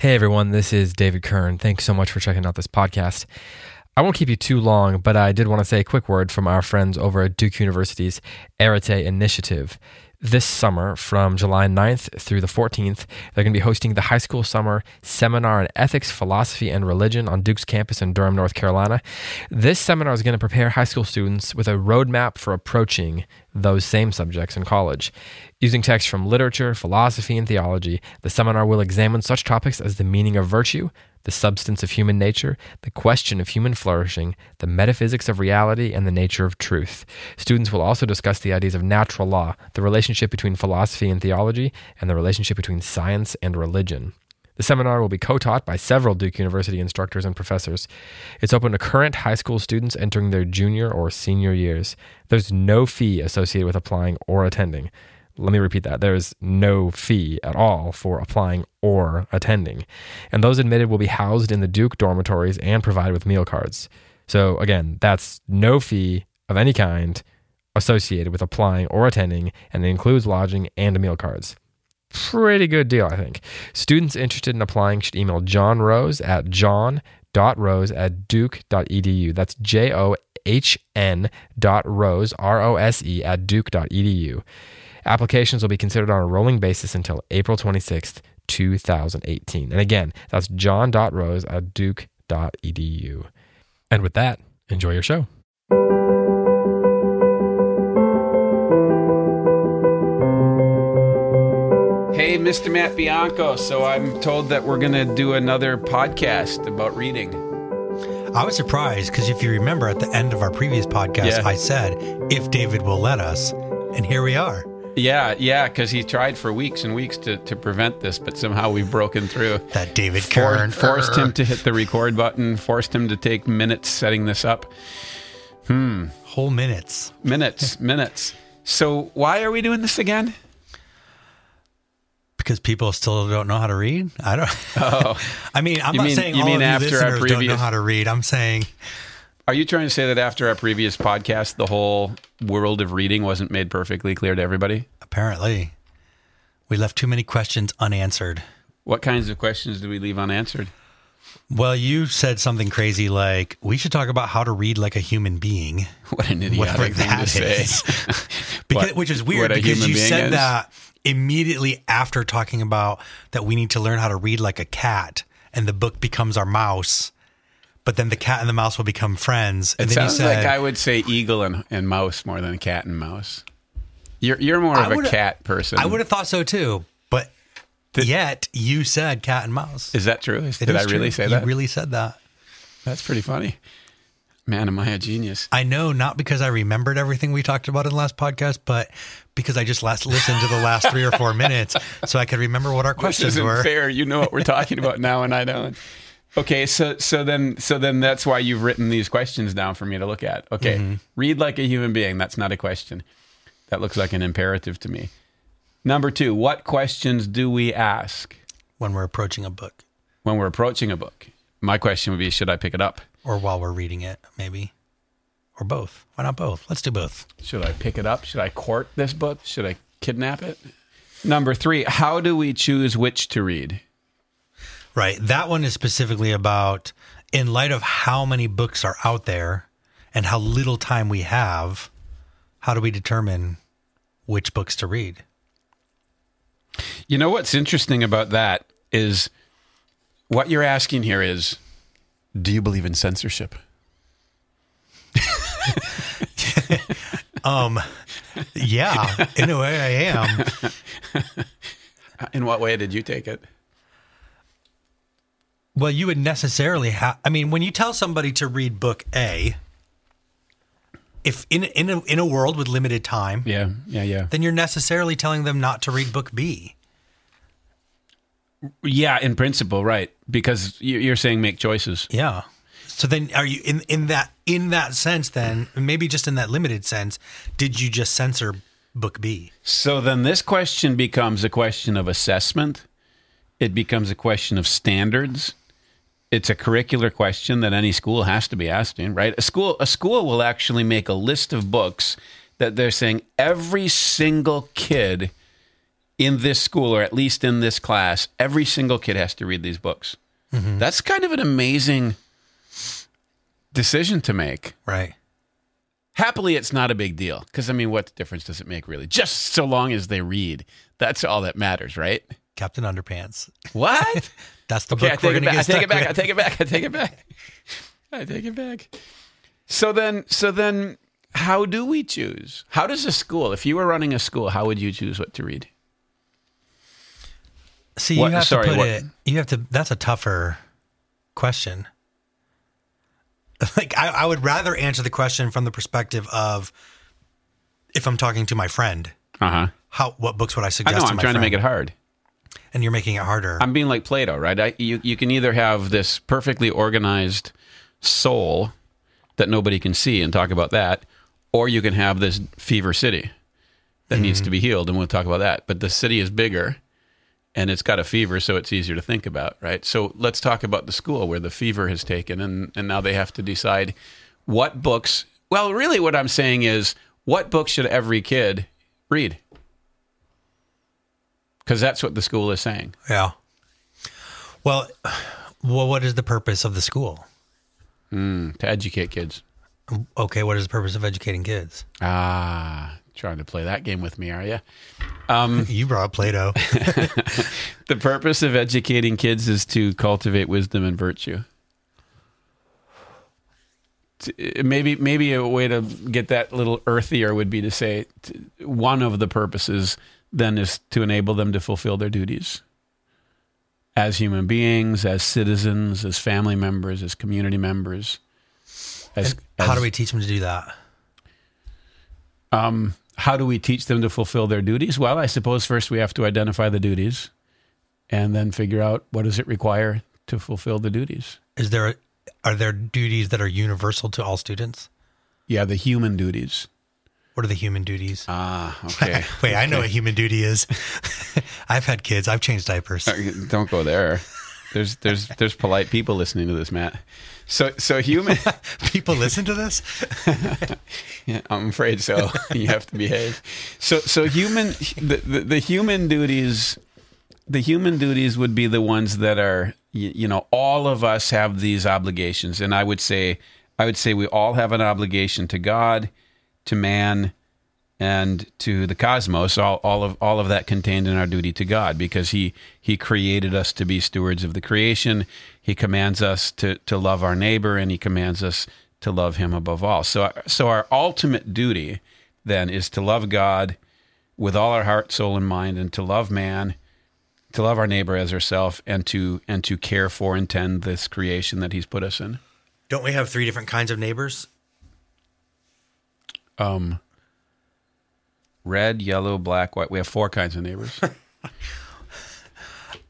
Hey everyone, this is David Kern. Thanks so much for checking out this podcast. I won't keep you too long, but I did want to say a quick word from our friends over at Duke University's Arete Initiative. This summer, from July 9th through the 14th, they're going to be hosting the High School Summer Seminar in Ethics, Philosophy, and Religion on Duke's campus in Durham, North Carolina. This seminar is going to prepare high school students with a roadmap for approaching those same subjects in college. Using texts from literature, philosophy, and theology, the seminar will examine such topics as the meaning of virtue, the substance of human nature, the question of human flourishing, the metaphysics of reality, and the nature of truth. Students will also discuss the ideas of natural law, the relationship between philosophy and theology, and the relationship between science and religion. The seminar will be co taught by several Duke University instructors and professors. It's open to current high school students entering their junior or senior years. There's no fee associated with applying or attending. Let me repeat that. There is no fee at all for applying or attending. And those admitted will be housed in the Duke dormitories and provided with meal cards. So, again, that's no fee of any kind associated with applying or attending, and it includes lodging and meal cards. Pretty good deal, I think. Students interested in applying should email John Rose at john.rose at duke.edu. That's J O H N dot rose, R O S E, at duke.edu. Applications will be considered on a rolling basis until April 26th, 2018. And again, that's john.rose at duke.edu. And with that, enjoy your show. Hey, Mr. Matt Bianco. So I'm told that we're going to do another podcast about reading. I was surprised because if you remember at the end of our previous podcast, Yeah. I said, if David will let us. And here we are. Yeah, yeah, because he tried for weeks and weeks to, to prevent this, but somehow we've broken through. That David For- forced him to hit the record button, forced him to take minutes setting this up. Hmm. Whole minutes. Minutes, minutes. So why are we doing this again? Because people still don't know how to read. I don't. Oh, I mean, I'm You not mean- saying you all mean of you after our listeners don't know how to read. I'm saying are you trying to say that after our previous podcast, the whole world of reading wasn't made perfectly clear to everybody? apparently we left too many questions unanswered. What kinds of questions do we leave unanswered? Well, you said something crazy like we should talk about how to read like a human being. What an idiotic thing to that say. because, What- which is weird because you said is? that immediately after talking about that we need to learn how to read like a cat and the book becomes our mouse but then the cat and the mouse will become friends and It then you sounds said like I would say eagle and, and mouse more than cat and mouse. You're you're more of a cat person. I would have thought so too but yet you said cat and mouse Is that true? It Did I really true. say you that? really said that That's pretty funny. Man, am I a genius? I know not because I remembered everything we talked about in the last podcast, but because I just last listened to the last three or four minutes so I could remember what our This questions isn't were. fair. You know what we're talking about now, and I don't. Okay, so so then so then that's why you've written these questions down for me to look at. Okay, Mm-hmm. read like a human being. That's not a question. That looks like an imperative to me. Number two, what questions do we ask when we're approaching a book when we're approaching a book? My question would be, should I pick it up? or while we're reading it, maybe, or both. Why not both? Let's do both. Should I pick it up? Should I court this book? Should I kidnap it? Number three, how do we choose which to read? Right. That one is specifically about, in light of how many books are out there and how little time we have, how do we determine which books to read? You know what's interesting about that is what you're asking here is do you believe in censorship? Um, yeah, in a way, I am. In what way did you take it? Well, you would necessarily have. I mean, when you tell somebody to read book A, if in in a, in a world with limited time, Yeah, yeah, yeah. then you're necessarily telling them not to read book B. Yeah, in principle, right? Because you- you're saying make choices. Yeah. So then are you in in that in that sense then maybe just in that limited sense did you just censor book B? So then this question becomes a question of assessment. It becomes a question of standards. It's a curricular question that any school has to be asking, right? A school a school will actually make a list of books that they're saying every single kid in this school or at least in this class, every single kid has to read these books. Mm-hmm. That's kind of an amazing decision to make. Right. Happily, it's not a big deal because I mean, what difference does it make really? Just so long as they read, that's all that matters, right? Captain Underpants. What? That's the okay, I book we're take it going to back. I take it back. I take it back. I take it back. I take it back. So then, so then, how do we choose? How does a school, if you were running a school, how would you choose what to read? with. See, What- you have sorry, to put what- it you have to that's a tougher question. Like I, I would rather answer the question from the perspective of if I'm talking to my friend, Uh huh. how what books would I I suggest know. to I'm trying to make it hard. And you're making it harder. I'm being like Plato, right? I, you you can either have this perfectly organized soul that nobody can see and talk about that, or you can have this fever city that needs hmm. to be healed, and we'll talk about that. But the city is bigger, and it's got a fever, so it's easier to think about, right? So let's talk about the school where the fever has taken, and and now they have to decide what books. Well, really, what I'm saying is, what books should every kid read? Because that's what the school is saying. yeah. Well, well, what is the purpose of the school? Hmm, to educate kids. Okay, what is the purpose of educating kids? Ah, trying to play that game with me, are you? Um, you brought up Plato. The purpose of educating kids is to cultivate wisdom and virtue. Eh, maybe, maybe a way to get that a little earthier would be to say one of the purposes then is to enable them to fulfill their duties as human beings, as citizens, as family members, as community members. As, How as- do we teach them to do that? Um, how do we teach them to fulfill their duties? Well, I suppose first we have to identify the duties and then figure out what does it require to fulfill the duties. Is there are there duties that are universal to all students? Yeah, the human duties. What are the human duties? Ah, okay. Wait, I know what human duty is. I've had kids. I've changed diapers. Don't go there. There's there's there's polite people listening to this, Matt. So so human People listen to this. Yeah, I'm afraid so. you have to behave. So, so human, the, the, the human duties, the human duties would be the ones that are, you, you know, all of us have these obligations, and I would say, I would say we all have an obligation to God, to man, and to the cosmos. All, all of all of that contained in our duty to God, because He He created us to be stewards of the creation. He commands us to to love our neighbor, and He commands us to love Him above all. So, so our ultimate duty then is to love God with all our heart, soul, and mind, and to love man, to love our neighbor as ourselves, and to and to care for and tend this creation that He's put us in. Don't we have three different kinds of neighbors? Um, red, yellow, black, white. We have four kinds of neighbors.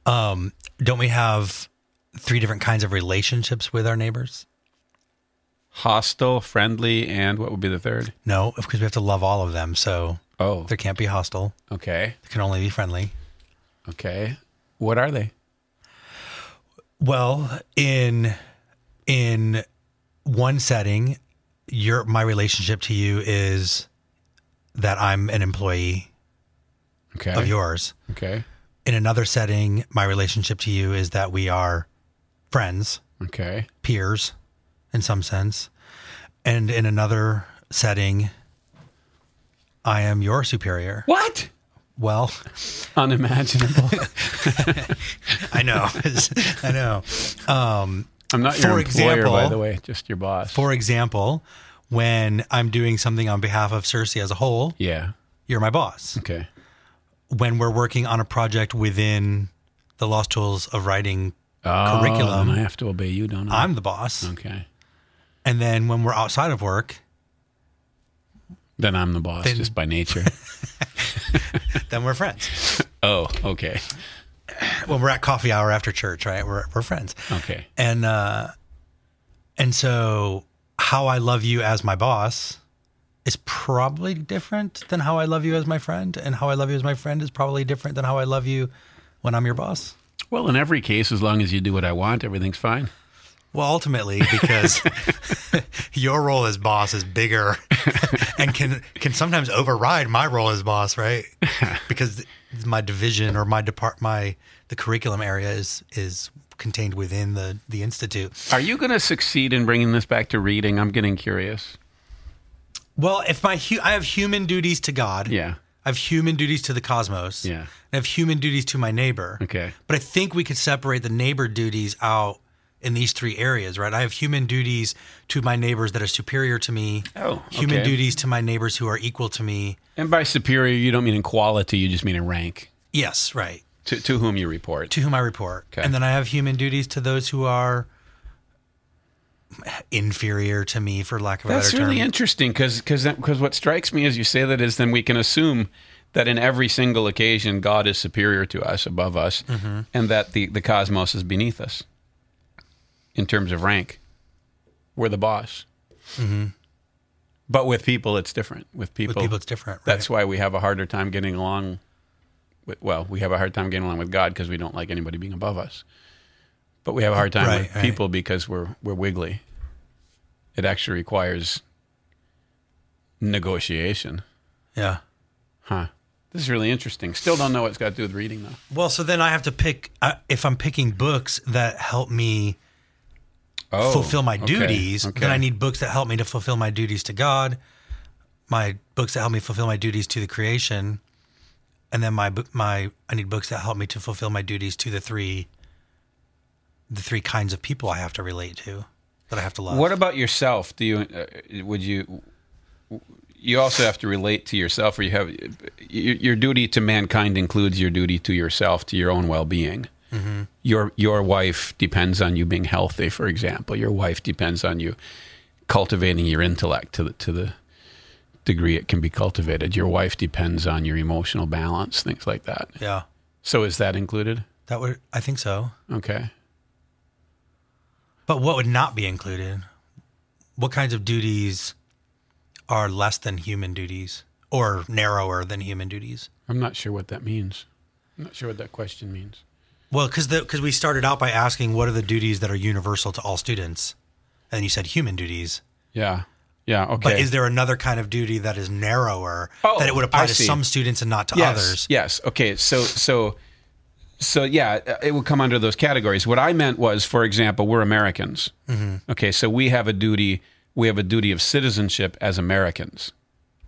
um, Don't we have three different kinds of relationships with our neighbors? Hostile, friendly, and what would be the third? No, because we have to love all of them. So Oh, there can't be hostile. okay, There can only be friendly. okay. What are they? Well, in in one setting, your my relationship to you is that I'm an employee Okay, of yours. okay, In another setting, my relationship to you is that we are friends, okay. peers in some sense. And in another setting, I am your superior. What? Well, Unimaginable. I know. I know. Um, I'm not For your employer, example- by the way, just your boss. for example, when I'm doing something on behalf of CiRCE as a whole, yeah. you're my boss. Okay. When we're working on a project within the Lost Tools of Writing Oh, curriculum, I have to obey you, don't I? I'm the boss. okay. And then when we're outside of work, Then I'm the boss, Then- just by nature. then we're friends. oh, okay. when we're at coffee hour after church, right? We're we're friends. Okay. And uh and so how I love you as my boss is probably different than how I love you as my friend, and how I love you as my friend is probably different than how I love you when I'm your boss. Well, in every case, as long as you do what I want, everything's fine. Well, ultimately, because your role as boss is bigger and can can sometimes override my role as boss, right? Because my division or my depart my the curriculum area is is contained within the the institute. Are you going to succeed in bringing this back to reading? I'm getting curious. Well, if my hu- I have human duties to God, Yeah. I have human duties to the cosmos, Yeah. I have human duties to my neighbor. Okay. But I think we could separate the neighbor duties out in these three areas, right? I have human duties to my neighbors that are superior to me. Oh, human okay. duties to my neighbors who are equal to me. And by superior, you don't mean in quality, you just mean in rank Yes, right. to, to whom you report. To whom I report. Okay. And then I have human duties to those who are inferior to me, for lack of a That's better really term. interesting because because what strikes me as you say that is then we can assume that in every single occasion God is superior to us, above us, Mm-hmm. and that the, the cosmos is beneath us in terms of rank. We're the boss. Mm-hmm. But with people, it's different. With people, With people, it's different. Right? That's why we have a harder time getting along. With, well, we have a hard time getting along with God because we don't like anybody being above us. But we have a hard time Right, with right. people because we're we're wiggly. It actually requires negotiation. yeah. Huh. This is really interesting. Still don't know what it's got to do with reading though. Well, so then I have to pick uh, if I'm picking books that help me Oh, fulfill my okay, duties, okay. then I need books that help me to fulfill my duties to God, my books that help me fulfill my duties to the creation, and then my my I need books that help me to fulfill my duties to the three the three kinds of people I have to relate to that I have to love. What about yourself? Do you uh, would you you also have to relate to yourself or you have your, your duty to mankind includes your duty to yourself to your own well-being. Mm-hmm. Your your wife depends on you being healthy, for example. Your wife depends on you cultivating your intellect to the to the degree it can be cultivated. Your wife depends on your emotional balance, things like that. yeah, So is that included? that would I think so. Okay. But what would not be included? What kinds of duties are less than human duties or narrower than human duties? I'm not sure what that means. I'm not sure what that question means. Well, because because we started out by asking what are the duties that are universal to all students, and you said human duties. Yeah. Yeah. Okay. But is there another kind of duty that is narrower Oh, that it would apply I to see. some students and not to yes, others? Yes. Okay. So so so yeah, it would come under those categories. What I meant was, for example, we're Americans. Mm-hmm. Okay, so we have a duty. We have a duty of citizenship as Americans,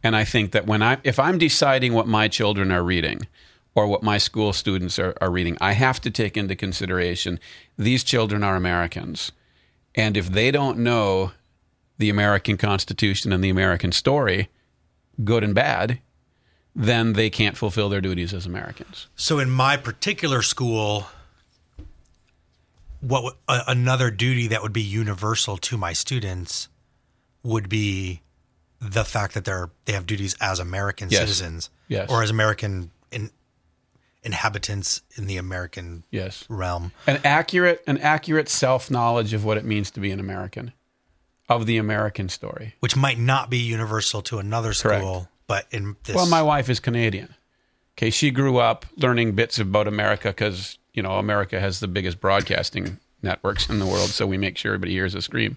and I think that when I, if I'm deciding what my children are reading, or what my school students are, are reading, I have to take into consideration these children are Americans, and if they don't know the American Constitution and the American story, good and bad, then they can't fulfill their duties as Americans. So in my particular school, what another duty that would be universal to my students would be the fact that they're they have duties as American Yes. citizens, Yes. or as American in, inhabitants in the American Yes. realm. An accurate an accurate self-knowledge of what it means to be an American, of the American story. which might not be universal to another Correct. school, but in this. Well, my wife is Canadian. Okay, she grew up learning bits about America because you know America has the biggest broadcasting networks in the world, so we make sure everybody hears us scream.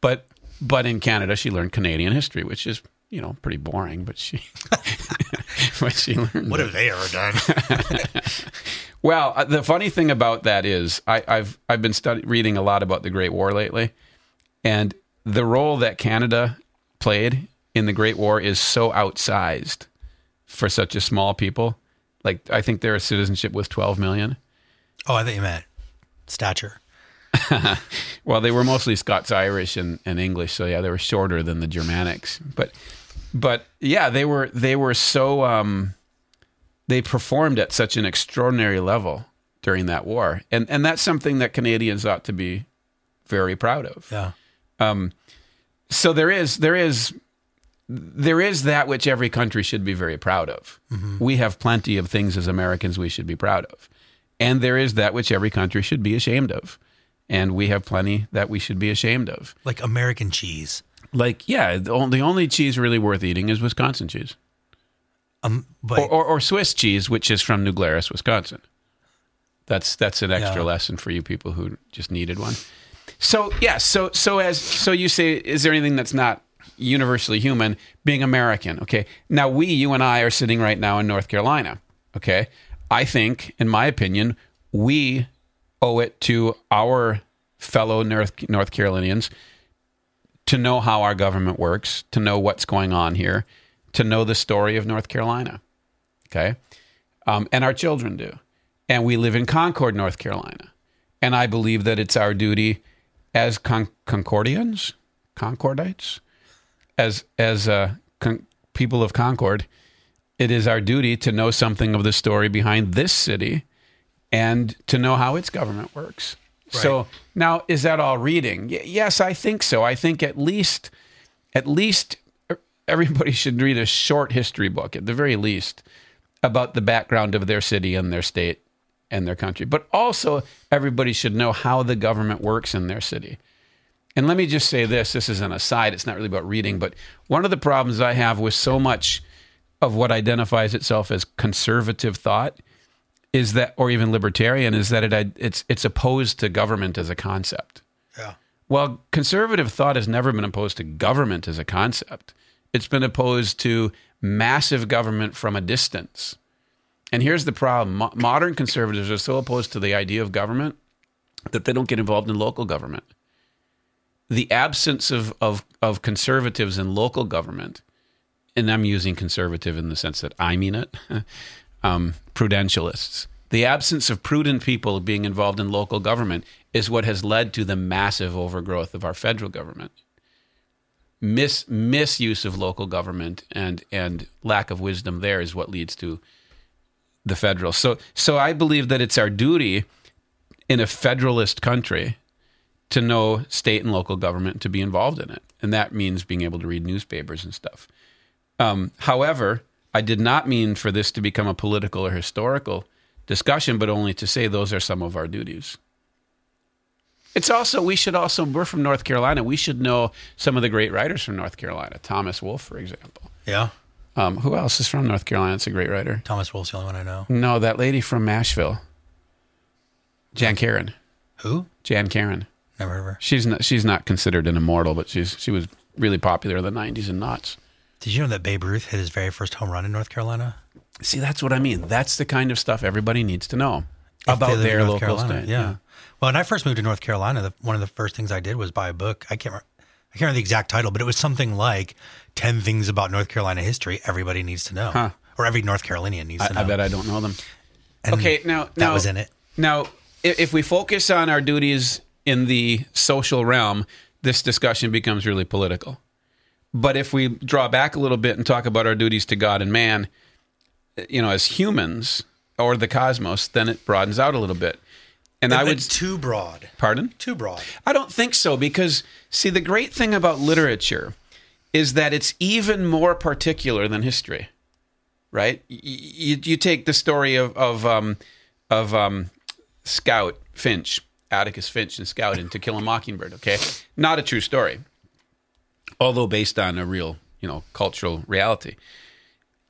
But but in Canada, she learned Canadian history, which is you know pretty boring. But she she learned. what have they ever done? Well, uh, the funny thing about that is I, I've I've been study, reading a lot about the Great War lately, and the role that Canada played in the Great War is so outsized for such a small people. Like I think their citizenship was 12 million. oh, I thought you meant stature. Well, they were mostly Scots Irish and, and English, so yeah, they were shorter than the Germanics. But but yeah, they were they were so um, they performed at such an extraordinary level during that war, and and that's something that Canadians ought to be very proud of. Yeah. So there is there is there is that which every country should be very proud of. We have plenty of things as Americans we should be proud of. and there is that which every country should be ashamed of. And we have plenty that we should be ashamed of. Like American cheese. Like, yeah, the only, the only cheese really worth eating is Wisconsin cheese. Um, but Or, or, or Swiss cheese, which is from New Glarus, Wisconsin. That's that's an extra Yeah. lesson for you people who just needed one. So yeah, so so as so you say, is there anything that's not universally human? Being American, okay. Now we, you and I, are sitting right now in North Carolina. Okay, I think, in my opinion, we owe it to our fellow North North Carolinians to know how our government works, to know what's going on here, to know the story of North Carolina. Okay. Um, and our children do. And we live in Concord, North Carolina. And I believe that it's our duty as con- Concordians, Concordites, as, as uh, con- people of Concord, it is our duty to know something of the story behind this city and to know how its government works. So now, is that all reading? Y- yes, I think so. I think at least, at least everybody should read a short history book at the very least about the background of their city and their state and their country. But also, everybody should know how the government works in their city. And let me just say this this is an aside, it's not really about reading, but one of the problems I have with so much of what identifies itself as conservative thought is that, or even libertarian, is that it, it's, it's opposed to government as a concept. yeah. Well, conservative thought has never been opposed to government as a concept. It's been opposed to massive government from a distance. And here's the problem Mo- modern conservatives are so opposed to the idea of government that they don't get involved in local government. The absence of, of, of conservatives in local government, and I'm using conservative in the sense that I mean it, um, prudentialists. The absence of prudent people being involved in local government is what has led to the massive overgrowth of our federal government. Mis- misuse of local government and, and lack of wisdom there is what leads to the federal. So, so I believe that it's our duty in a federalist country to know state and local government to be involved in it, and that means being able to read newspapers and stuff. Um, however, I did not mean for this to become a political or historical discussion, but only to say those are some of our duties. It's also we should also we're from North Carolina. We should know some of the great writers from North Carolina. Thomas Wolfe, for example. Yeah. Um, who else is from North Carolina? It's a great writer. Thomas Wolfe's the only one I know. No, that lady from Nashville, Jan Karon. Who? Jan Karon. Never heard of her. She's not she's not considered an immortal, but she's she was really popular in the '90s and knots. Did you know that Babe Ruth hit his very first home run in North Carolina? See, that's what I mean. That's the kind of stuff everybody needs to know If about their North local Carolina, state. Yeah. Well, when I first moved to North Carolina, the, one of the first things I did was buy a book. I can't remember, I can't remember the exact title, but it was something like 10 things about North Carolina history everybody needs to know. Huh. Or every North Carolinian needs to know. I, I bet I don't know them. And okay, now, that now was in it. Now, if we focus on our duties in the social realm, this discussion becomes really political. But if we draw back a little bit and talk about our duties to God and man, you know, as humans or the cosmos, then it broadens out a little bit. And I would, too broad. pardon? Too broad. I don't think so because see the great thing about literature is that it's even more particular than history, right? You, you take the story of of um, of um, Scout Finch, Atticus Finch, and Scout in To Kill a Mockingbird. Okay, not a true story, although based on a real you know cultural reality.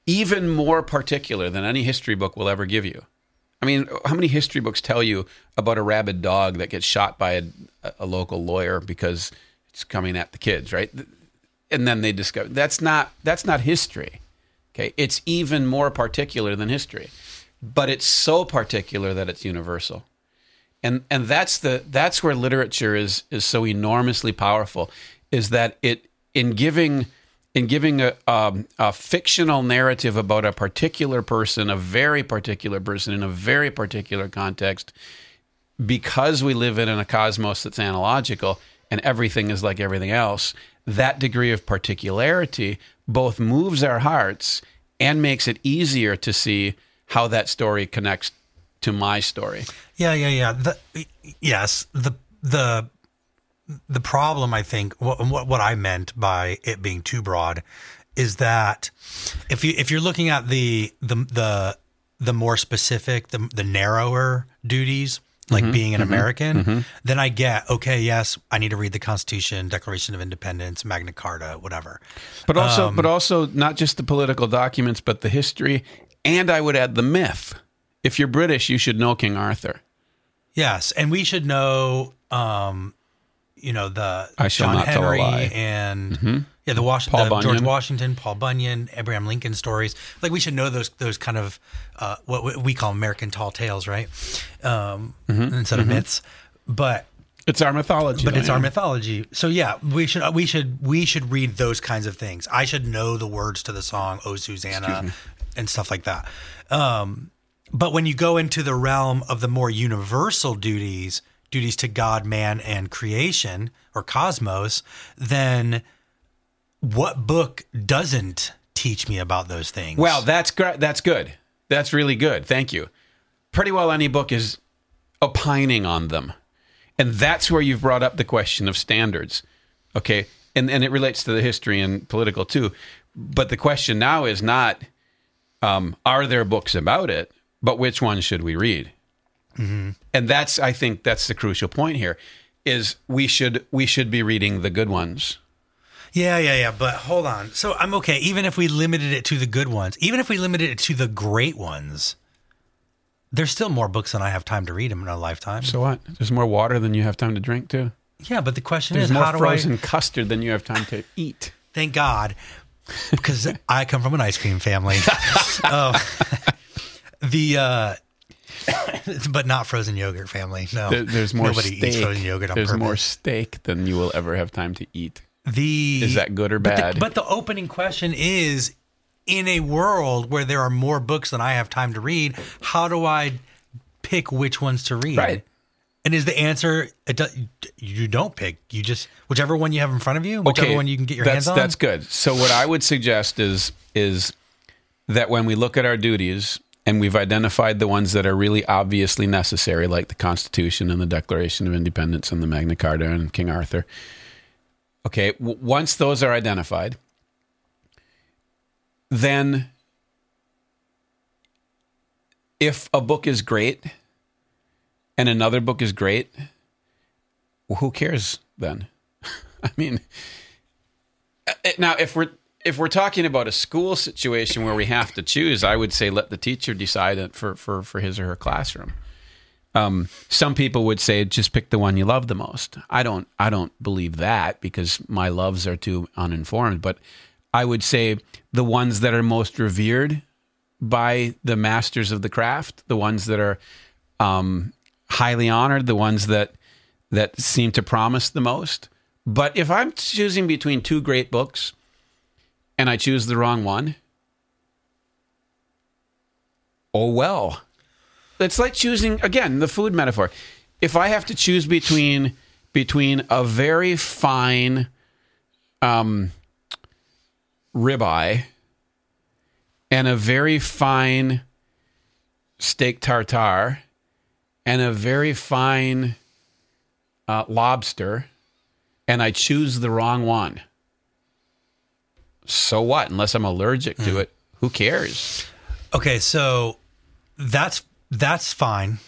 Even more particular than any history book will ever give you. I mean, how many history books tell you about a rabid dog that gets shot by a, a local lawyer because it's coming at the kids, right? And then they discover that's not that's not history. Okay, it's even more particular than history, but it's so particular that it's universal, and and that's the that's where literature is is so enormously powerful, is that it in giving in giving a, um, a fictional narrative about a particular person, a very particular person in a very particular context, because we live in a cosmos that's analogical and everything is like everything else, that degree of particularity both moves our hearts and makes it easier to see how that story connects to my story. Yeah, yeah, yeah. The, yes, the the the problem I think what, what what I meant by it being too broad is that if you if you're looking at the the the the more specific, the the narrower duties, like being an American, then I get okay. Yes, I need to read the Constitution, Declaration of Independence, Magna Carta, whatever. But also, Um, but also not just the political documents, but the history, and I would add the myth. If you're British, you should know King Arthur. Yes, and we should know, um, you know, the I shall John not tell a Henry lie. Mm-hmm. and yeah, the, Was- Paul the George Bunyan. Washington, Paul Bunyan, Abraham Lincoln stories. Like we should know those those kind of uh, what we call American tall tales, right? Um, Mm-hmm. Instead of myths, but It's our mythology. but it's our mythology. So yeah, we should we should we should read those kinds of things. I should know the words to the song "Oh Susanna" and stuff like that. Um, but when you go into the realm of the more universal duties, duties to God, man, and creation or cosmos, then what book doesn't teach me about those things? Well, that's great. That's good. That's really good. Thank you. Pretty well any book is opining on them. And that's where you've brought up the question of standards. Okay. And and it relates to the history and political too. But the question now is not um, are there books about it, but which one should we read? And that's I think that's the crucial point here is we should we should be reading the good ones. Yeah, yeah, yeah. But hold on. So I'm okay. Even if we limited it to the good ones, even if we limited it to the great ones, there's still more books than I have time to read in a lifetime. So what? There's more water than you have time to drink too. yeah, but the question There's is, more how do I frozen I? custard than you have time to eat. Thank God, because I come from an ice cream family. um, the uh, but not frozen yogurt family. No, There- There's more Nobody steak. eats frozen yogurt on There's purpose. more steak than you will ever have time to eat. The Is that good or but the- bad? But the, opening question is: In a world where there are more books than I have time to read, how do I pick which ones to read? Right. And is the answer you don't pick? You just whichever one you have in front of you, whichever one you can get your that's, hands on. That's good. So what I would suggest is is that when we look at our duties and we've identified the ones that are really obviously necessary, like the Constitution and the Declaration of Independence and the Magna Carta and King Arthur. Okay, w- once those are identified, then if a book is great and another book is great, well, who cares then? I mean, uh, now if we're if we're talking about a school situation where we have to choose, I would say let the teacher decide for for for his or her classroom. Um, some people would say just pick the one you love the most. I don't I don't believe that because my loves are too uninformed. But I would say the ones that are most revered by the masters of the craft, the ones that are um, highly honored, the ones that that seem to promise the most. But if I'm choosing between two great books and I choose the wrong one, oh well. It's like choosing again the food metaphor. If I have to choose between between a very fine um, ribeye and a very fine steak tartare and a very fine uh, lobster, and I choose the wrong one. So what? Unless I'm allergic to it, who cares? Okay, so that's that's fine.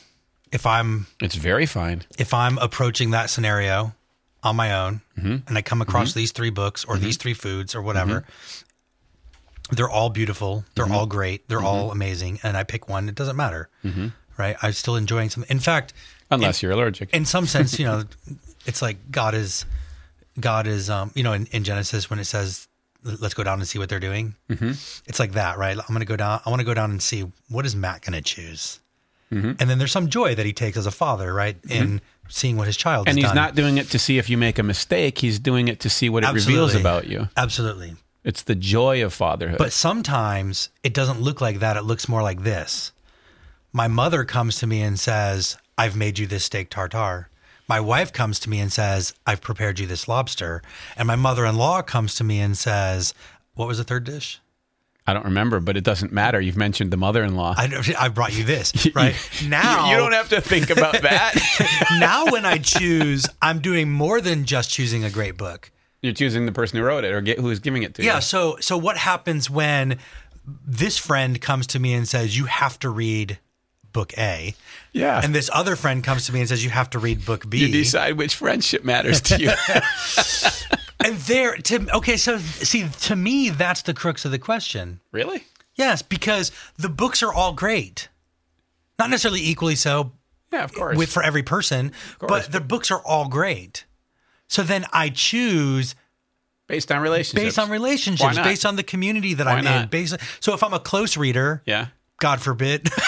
If I'm It's very fine. if I'm approaching that scenario on my own Mm-hmm. and I come across these three books or these three foods or whatever, Mm-hmm. they're all beautiful, they're all great, they're all amazing, and I pick one, it doesn't matter. Mm-hmm. Right? I'm still enjoying some in fact, Unless you're allergic. in some sense, you know, it's like God is God is um, you know, in, in Genesis when it says let's go down and see what they're doing. Mm-hmm. It's like that, right? I'm going to go down. I want to go down and see what is Matt going to choose. Mm-hmm. And then there's some joy that he takes as a father, right, in seeing what his child and he's done. not doing it to see if you make a mistake. He's doing it to see what it Absolutely. reveals about you. Absolutely. It's the joy of fatherhood. But sometimes it doesn't look like that. It looks more like this. My mother comes to me and says, I've made you this steak tartare. My wife comes to me and says, I've prepared you this lobster. And my mother in law comes to me and says, What was the third dish? I don't remember, but it doesn't matter. You've mentioned the mother-in-law. I, I brought you this, right? now, you, you don't have to think about that. now when I choose, I'm doing more than just choosing a great book. You're choosing the person who wrote it or get, who's giving it to you. Yeah. So so what happens when this friend comes to me and says, You have to read book A. Yeah. And this other friend comes to me and says, You have to read book B. you decide which friendship matters to you. And there, to, okay, so see, to me, that's the crux of the question. really? Yes, because the books are all great. Not necessarily equally so Yeah, of course. with for every person, but the books are all great. So then I choose based on relationships. based on relationships, based on the community that Why I'm in. not? Based so if I'm a close reader, Yeah. God forbid.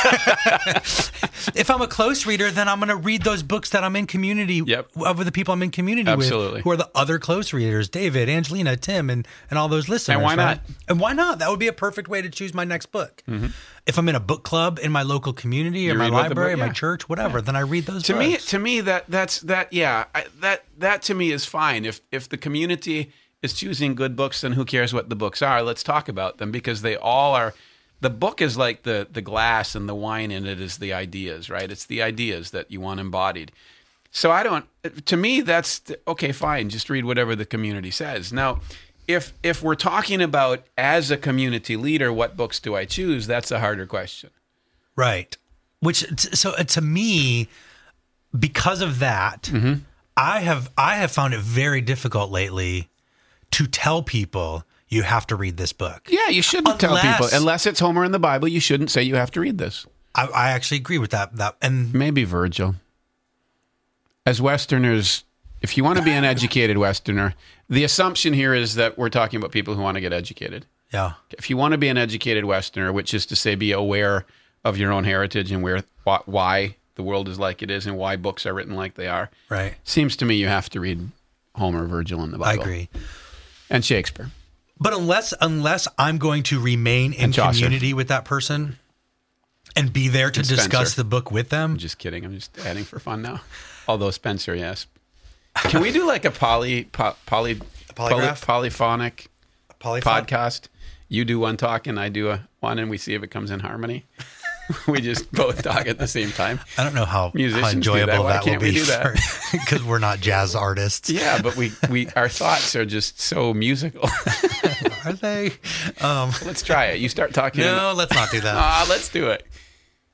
if I'm a close reader, then I'm going to read those books that I'm in community Yep. of the people I'm in community Absolutely. with, who are the other close readers, David, Angelina, Tim, and and all those listeners. And why not? right? And why not? That would be a perfect way to choose my next book. If I'm in a book club in my local community or Mm-hmm. You my read what the library, book- my church, whatever, then I read those to me to me that that's that yeah I, that that to me is fine if if the community is choosing good books then who cares what the books are let's talk about them because they all are the book is like the the glass and the wine in it is the ideas right? It's the ideas that you want embodied. So i don't to me that's okay fine just read whatever the community says. Now if if we're talking about as a community leader what books do i choose? That's a harder question. Right. Which so uh, to me, because of that, Mm-hmm. I have I have found it very difficult lately to tell people you have to read this book. yeah you shouldn't tell people unless it's homer in the bible you shouldn't say you have to read this I, I actually agree with that. That and Maybe Virgil. As Westerners, if you want to be an educated Westerner, the assumption here is that we're talking about people who want to get educated. yeah, If you want to be an educated Westerner, which is to say, be aware of your own heritage and where why the world is like it is and why books are written like they are, right. seems to me you have to read Homer, Virgil, and the Bible. I agree. And Shakespeare. But unless unless I'm going to remain in community with that person and be there to And discuss the book with them, I'm just kidding. I'm just adding for fun now. Although Spenser, yes. Can we do like a poly, po, poly, polygraph? poly, polyphonic polyphon- podcast. You do one talk and I do a one, and we see if it comes in harmony. we just both talk at the same time. I don't know how, how Musicians that. enjoyable Why that, will can't we be do that? because we're not jazz artists. Yeah, but we we our thoughts are just so musical. Are they? Um, let's try it. You start talking. no, let's not do that. Ah, let's do it.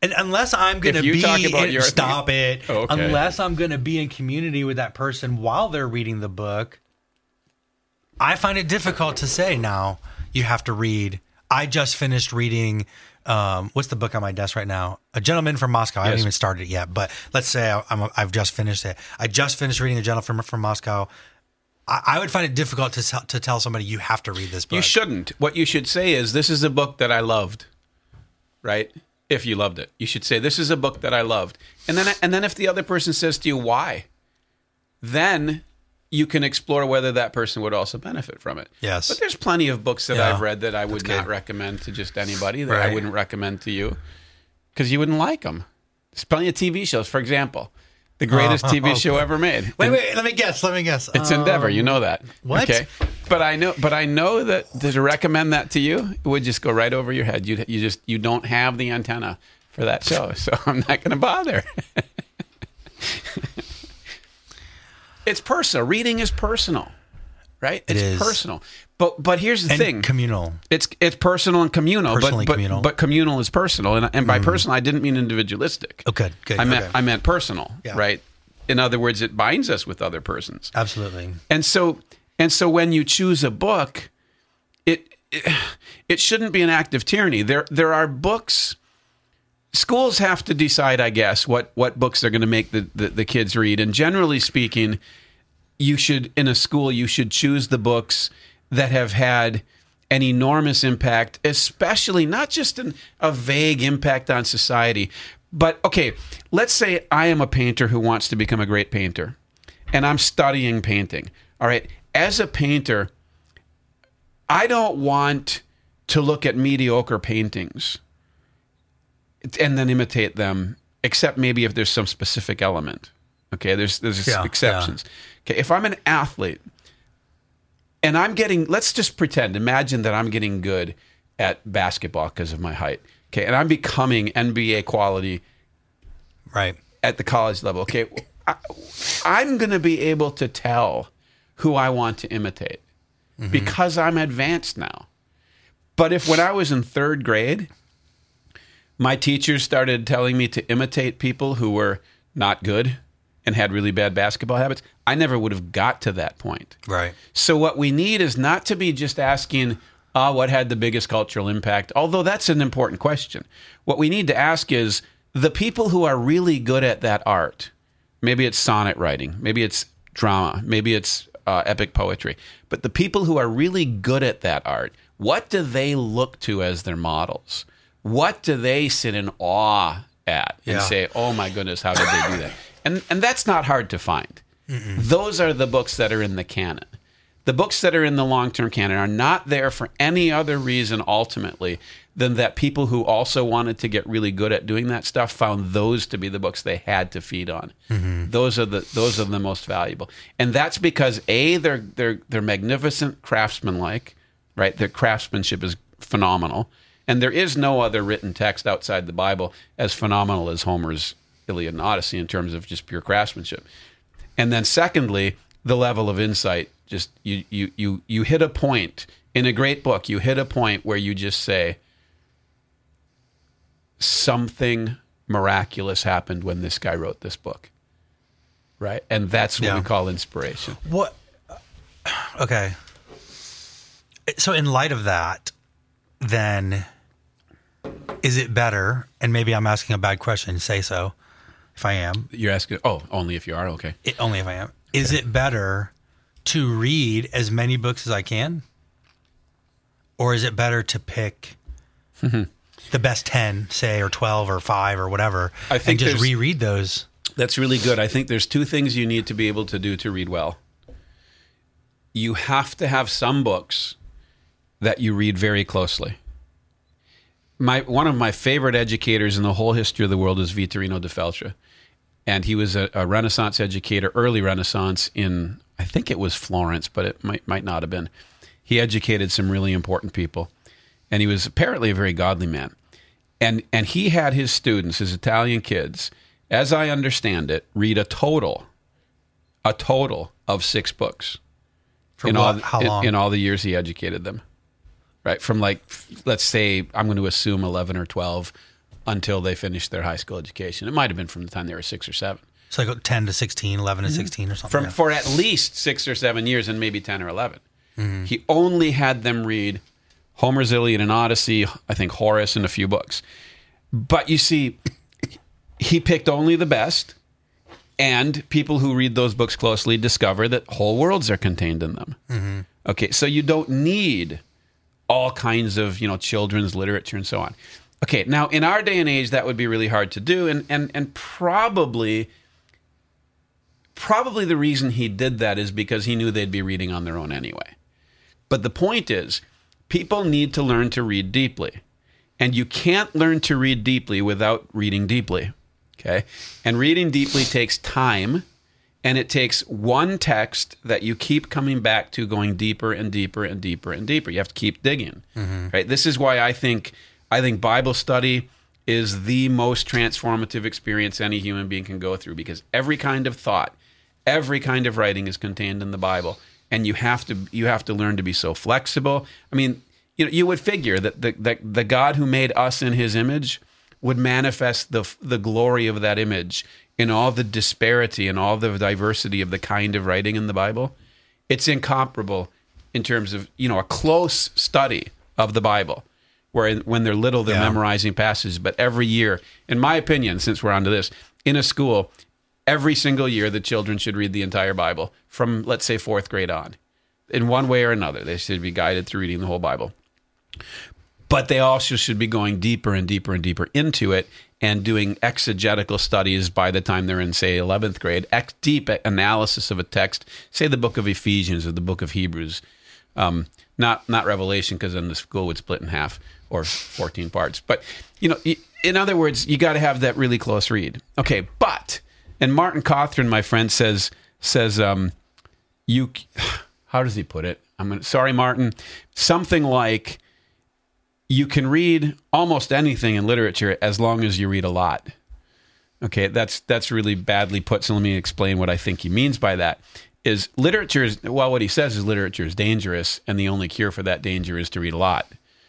And unless I'm going to be talk about in- your stop it. Okay. Unless I'm going to be in community with that person while they're reading the book, I find it difficult to say now. You have to read. I just finished reading. Um, what's the book on my desk right now? A Gentleman from Moscow. I haven't even started it yet, but let's say I, I'm, I've just finished it. I just finished reading A Gentleman from, from Moscow. I, I would find it difficult to tell- to tell somebody you have to read this book. You shouldn't. What you should say is, "This is a book that I loved." Right? If you loved it, you should say, "This is a book that I loved." And then, and then, if the other person says to you, "Why?" then you can explore whether that person would also benefit from it. Yes. But there's plenty of books that Yeah. I've read that I would not recommend to just anybody that I wouldn't recommend to you because you wouldn't like them. There's plenty of TV shows. For example, the greatest Oh, TV okay. show ever made. Wait, wait. Let me guess. Let me guess. It's Endeavour. You know that. Um, what? Okay. But I know, but I know that to recommend that to you it would just go right over your head. You you just you don't have the antenna for that show, so I'm not going to bother. it's personal. Reading is personal, right? It it's personal. But but here's the and thing: communal. it's it's personal and communal. Personally but, but, communal. Mm. But communal is personal, and and by personal I didn't mean individualistic. Oh, good, good, I meant okay. I meant personal, Yeah. right? In other words, it binds us with other persons. Absolutely. And so and so when you choose a book, it it, it shouldn't be an act of tyranny. There there are books schools have to decide, I guess, what what books they're going to make the, the, the kids read. And generally speaking, you should in a school you should choose the books that have had an enormous impact, especially not just an, a vague impact on society, but okay, let's say I am a painter who wants to become a great painter, and I'm studying painting. All right, as a painter, I don't want to look at mediocre paintings and then imitate them, except maybe if there's some specific element. Okay, there's there's Yeah, exceptions. Okay, if I'm an athlete and I'm getting, let's just pretend, imagine that I'm getting good at basketball because of my height. Okay, and I'm becoming NBA quality Right. at the college level. Okay, I, I'm going to be able to tell who I want to imitate mm-hmm. because I'm advanced now. But if when I was in third grade, my teachers started telling me to imitate people who were not good and had really bad basketball habits, I never would have got to that point. Right. So what we need is not to be just asking, uh, what had the biggest cultural impact? Although that's an important question. What we need to ask is the people who are really good at that art. Maybe it's sonnet writing, maybe it's drama, maybe it's uh, epic poetry. But the people who are really good at that art, what do they look to as their models? What do they sit in awe at and Yeah. say, "Oh my goodness, how did they do that?" And and that's not hard to find. Those are the books that are in the canon. The books that are in the long term canon are not there for any other reason ultimately than that people who also wanted to get really good at doing that stuff found those to be the books they had to feed on. Mm-hmm. Those are the those are the most valuable. And that's because A, they're they're they're magnificent craftsmanlike, right? Their craftsmanship is phenomenal. And there is no other written text outside the Bible as phenomenal as Homer's Iliad and Odyssey in terms of just pure craftsmanship. And then secondly, the level of insight. Just you you you you hit a point in a great book. You hit a point where you just say something miraculous happened when this guy wrote this book. Right? And that's what Yeah. we call inspiration. What? Uh, okay. So, in light of that, then is it better? And maybe I'm asking a bad question. Say so, if I am. You're asking oh, only if you are, okay. It, only if I am. Is it better to read as many books as I can, or is it better to pick the best ten, say, or twelve, or five, or whatever, I think and just reread those? That's really good. I think there's two things you need to be able to do to read well. You have to have some books that you read very closely. My one of my favorite educators in the whole history of the world is Vittorino da Feltre. And he was a, a Renaissance educator, early Renaissance in I think it was Florence, but it might might not have been. He educated some really important people. And he was apparently a very godly man and and he had his students, his Italian kids, as I understand it, read a total, a total of six books For in what? all How in- long? in, all the years he educated them, right? From like let's say I'm going to assume eleven or twelve until they finished their high school education. It might have been from the time they were six or seven. So like 10 to 16, 11 to 16 or something. Mm-hmm. From yeah. for at least six or seven years, and maybe ten or 11 Mm-hmm. He only had them read Homer's Iliad and Odyssey, I think Horace, and a few books. But you see, he picked only the best, and people who read those books closely discover that whole worlds are contained in them. Mm-hmm. Okay, so you don't need all kinds of you know children's literature and so on. Okay, now in our day and age, that would be really hard to do, and and and probably probably the reason he did that is because he knew they'd be reading on their own anyway. But the point is, people need to learn to read deeply. And you can't learn to read deeply without reading deeply. Okay? And reading deeply takes time and it takes one text that you keep coming back to going deeper and deeper and deeper and deeper. You have to keep digging. Mm-hmm. Right? This is why I think I think Bible study is the most transformative experience any human being can go through because every kind of thought, every kind of writing is contained in the Bible, and you have to you have to learn to be so flexible. I mean, you know, you would figure that the the, the God who made us in His image would manifest the the glory of that image in all the disparity and all the diversity of the kind of writing in the Bible. It's incomparable in terms of you know a close study of the Bible where when they're little they're Yeah. memorizing passages but every year in my opinion since we're onto this in a school every single year the children should read the entire bible from let's say fourth grade on in one way or another they should be guided through reading the whole bible but they also should be going deeper and deeper and deeper into it and doing exegetical studies by the time they're in say 11th grade ex- deep analysis of a text say the book of ephesians or the book of hebrews um, not not revelation because then the school would split in half or 14 parts. But you know in other words you got to have that really close read. Okay but and martin Cothran, my friend says says um, you how does he put it? I'm gonna sorry martin. Something like you can read almost anything in literature as long as you read a lot. Okay, that's that's really badly put. So let me explain what I think he means by that. Is literature is well, what he says is literature is dangerous, and the only cure for that danger is to read a lot.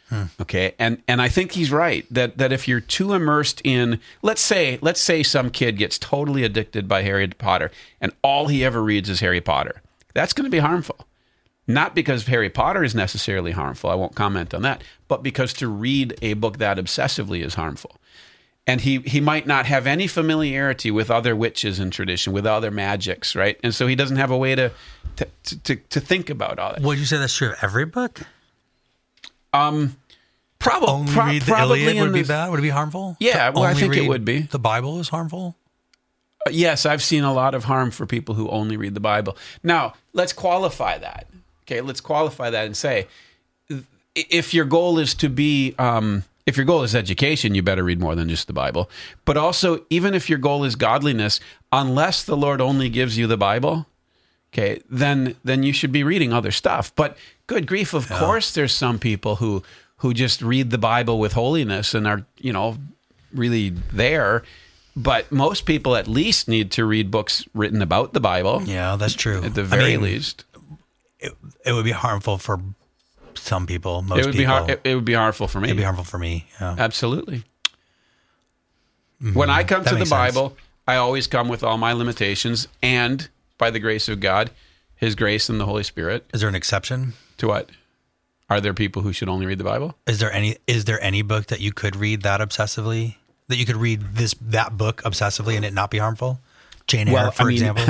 Hmm. Okay, and and I think he's right that that if you're too immersed in, let's say let's say some kid gets totally addicted by Harry Potter, and all he ever reads is Harry Potter, that's going to be harmful. Not because Harry Potter is necessarily harmful. I won't comment on that, but because to read a book that obsessively is harmful. And he, he might not have any familiarity with other witches in tradition, with other magics, right? And so he doesn't have a way to to, to, to think about all that. Would you say that's true of every book? Um, probably Only pro- read the probably Iliad would be bad? Would it be harmful? Yeah, well, I think it would be. The Bible is harmful? Yes, I've seen a lot of harm for people who only read the Bible. Now, let's qualify that. Okay, let's qualify that and say if your goal is to be um, if your goal is education, you better read more than just the Bible. But also, even if your goal is godliness, unless the Lord only gives you the Bible, okay, then then you should be reading other stuff. But good grief, of course, there's some people who who just read the Bible with holiness and are you know really there. But most people at least need to read books written about the Bible. Yeah, that's true. At the I very mean, least, it, it would be harmful for some people. Most it would people. be har- it, it would be harmful for me. It'd be harmful for me. Yeah. Absolutely. When I come Mm-hmm. That to the makes sense. Bible, I always come with all my limitations, and by the grace of God, His grace and the Holy Spirit. Is there an exception? To what? Are there people who should only read the Bible? Is there any is there any book that you could read that obsessively? That you could read this that book obsessively and it not be harmful? Jane Eyre, for example.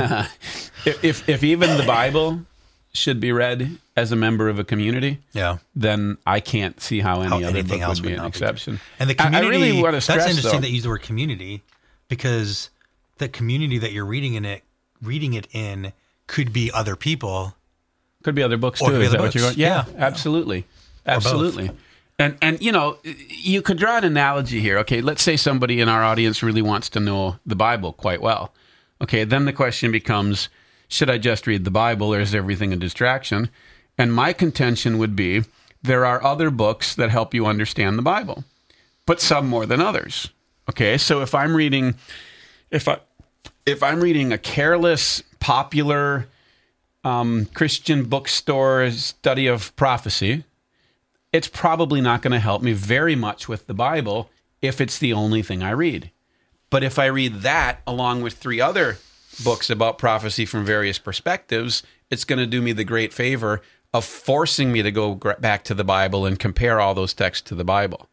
if, if if even the Bible should be read as a member of a community, yeah. then I can't see how any How other book else would be an not be. exception. And the I- community I, really want to stress That's interesting though, that you use the word community because the community that you're reading in it reading it in could be other people. Could be other books too. Is that other what you're going? Yeah, Yeah. absolutely, absolutely. And and you know, you could draw an analogy here. Okay, let's say somebody in our audience really wants to know the Bible quite well. Okay, then the question becomes: Should I just read the Bible, or is everything a distraction? And my contention would be: there are other books that help you understand the Bible, but some more than others. Okay, so if I'm reading, if I if I'm reading a careless, popular um, Christian bookstore study of prophecy, it's probably not going to help me very much with the Bible if it's the only thing I read. But if I read that along with three other books about prophecy from various perspectives, it's going to do me the great favor of forcing me to go back to the Bible and compare all those texts to the Bible.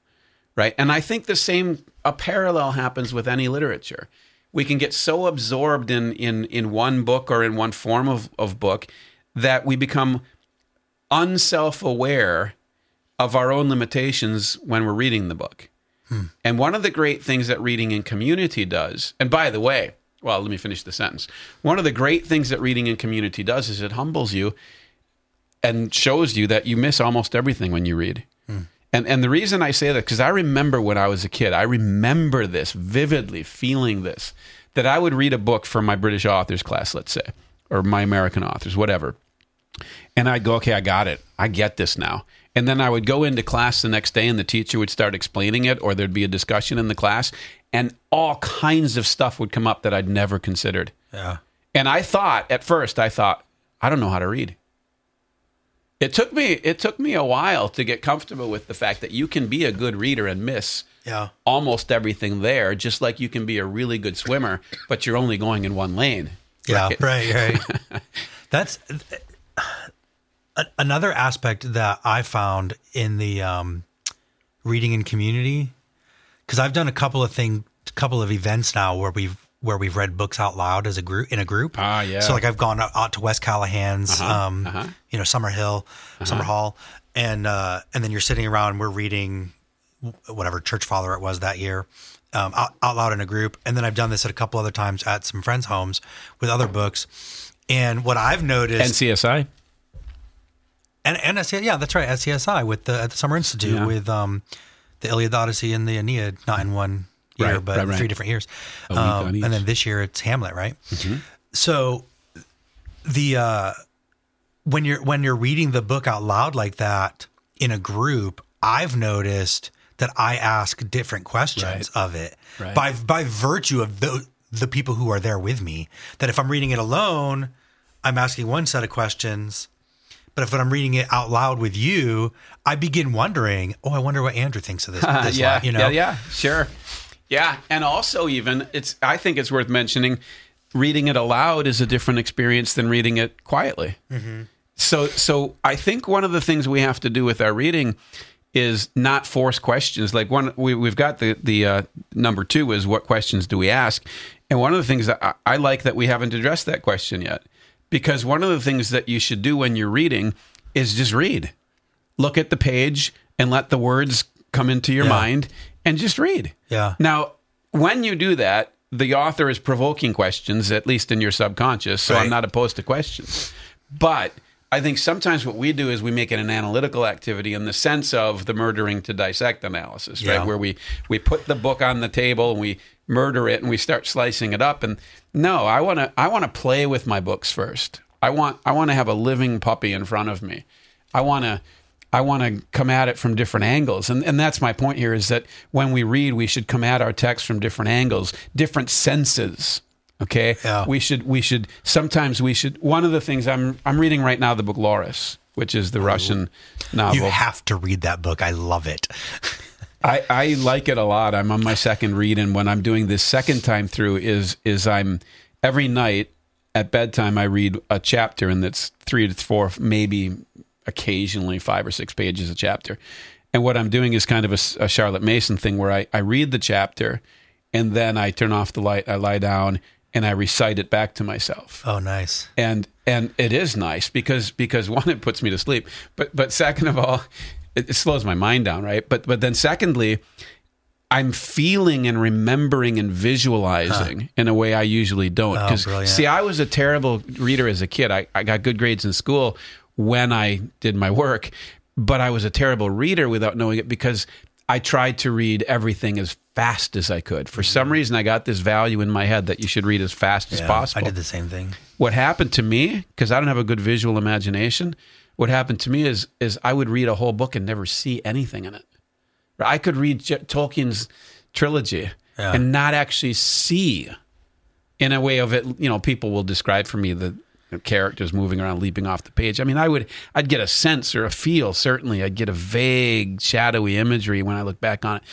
Right? And I think the same a parallel happens with any literature. We can get so absorbed in in in one book or in one form of, of book that we become unself-aware of our own limitations when we're reading the book. Hmm. And one of the great things that reading in community does, and by the way, well, let me finish the sentence. One of the great things that reading in community does is it humbles you and shows you that you miss almost everything when you read. Hmm. And and the reason I say that because I remember when I was a kid, I remember this vividly, feeling this that I would read a book from my British authors class, let's say, or my American authors, whatever, and I'd go, okay, I got it, I get this now. And then I would go into class the next day, and the teacher would start explaining it, or there'd be a discussion in the class, and all kinds of stuff would come up that I'd never considered. Yeah. And I thought at first, I thought, I don't know how to read. It took me it took me a while to get comfortable with the fact that you can be a good reader and miss Yeah. almost everything there, just like you can be a really good swimmer, but you're only going in one lane. Yeah, Right. right, right. That's a- another aspect that I found in the um, reading in community because I've done a couple of thing, couple of events now where we've where we've read books out loud as a group in a group. Ah, yeah. So like I've gone out, to West Callahan's, um, uh-huh. you know, Summer Hill, Summer Hall, and uh, and then you're sitting around and we're reading whatever church father it was that year um, out, out loud in a group. And then I've done this at a couple other times at some friends' homes with other books. And what I've noticed, NCSI. and, and yeah, that's right, SCSI with the at the Summer Institute Yeah. with um, the Iliad, Odyssey, and the Aeneid, not in one year, Right, but right, right. three different years. A week on Um, and then this year it's Hamlet, right? So the uh, when you're when you're reading the book out loud like that in a group, I've noticed that I ask different questions of it by by virtue of the the people who are there with me. That if I'm reading it alone, I'm asking one set of questions, But if I'm reading it out loud with you, I begin wondering, oh, I wonder what Andrew thinks of this. this yeah, line, you know, yeah, yeah, sure, yeah, and also even it's. I think it's worth mentioning. Reading it aloud is a different experience than reading it quietly. So, so I think one of the things we have to do with our reading is not force questions. Like one, we, we've got the the uh, number two is what questions do we ask, and one of the things that I, I like that we haven't addressed that question yet, because one of the things that you should do when you're reading is just read, look at the page and let the words come into your Yeah. mind and just read. Yeah. Now, when you do that, the author is provoking questions, at least in your subconscious. So I'm not opposed to questions. But I think sometimes what we do is we make it an analytical activity in the sense of the murdering to dissect analysis, Yeah. right? Where we we put the book on the table and we murder it and we start slicing it up. And no, I want to I want to play with my books first. I want I want to have a living puppy in front of me. I want to I want to come at it from different angles. And and that's my point here is that when we read, we should come at our text from different angles, different senses. Okay? Yeah. We should we should sometimes we should one of the things I'm I'm reading right now the book Laurus, which is the Russian novel. You have to read that book. I love it. I, I like it a lot. I'm on my second read, and when I'm doing this second time through, is is I'm every night at bedtime I read a chapter, and that's three to four, maybe occasionally five or six pages a chapter. And what I'm doing is kind of a Charlotte Mason thing, where I, I read the chapter, and then I turn off the light, I lie down, and I recite it back to myself. Oh, nice. and and it is nice because because one it puts me to sleep. But but second of all it, it slows my mind down right? But but then secondly i'm feeling and remembering and visualizing in a way i usually don't. Oh, because brilliant. see i was a terrible reader as a kid. I, I got good grades in school when i did my work but i was a terrible reader without knowing it because i tried to read everything as fast as i could for some mm-hmm. reason i got this value in my head that you should read as fast as Yeah, possible I did the same thing. what happened to me because I don't have a good visual imagination. What happened to me is is I would read a whole book and never see anything in it. I could read J- Tolkien's trilogy Yeah. and not actually see in a way of it. You know, people will describe for me the characters moving around, leaping off the page. I mean, I would I'd get a sense or a feel. Certainly, I'd get a vague, shadowy imagery when I look back on it.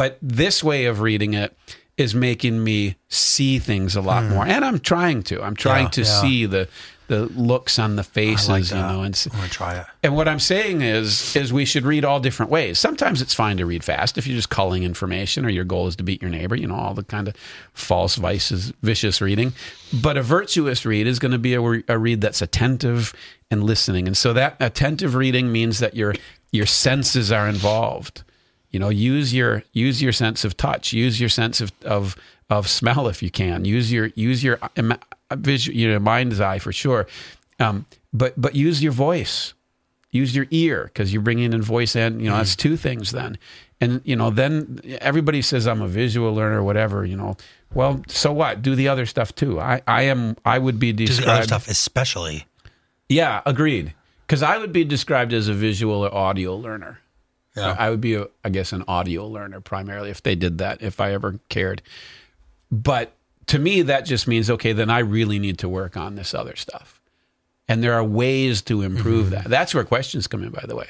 But this way of reading it is making me see things a lot hmm. more, and I'm trying to. I'm trying. Yeah, to yeah. see the the looks on the faces, like you know, and I'm gonna try it. and what I'm saying is, is we should read all different ways. Sometimes it's fine to read fast if you're just culling information, or your goal is to beat your neighbor. You know, all the kind of false vices, vicious reading. But a virtuous read is going to be a, a read that's attentive and listening. And so that attentive reading means that your your senses are involved. You know, use your use your sense of touch, use your sense of of of smell if you can. Use your use your visual, your mind's eye for sure. Um, but but use your voice. Use your ear because you're bringing in voice and you know that's two things then. And you know then everybody says i'm a visual learner whatever you know. Well so what? Do the other stuff too. I i am i would be Do the other stuff, especially. yeah agreed. Because i would be described as a visual or audio learner Yeah. I would be, a, I guess, an audio learner primarily if they did that, if I ever cared. But to me, that just means, okay, then I really need to work on this other stuff. And there are ways to improve mm-hmm. that. That's where questions come in, by the way.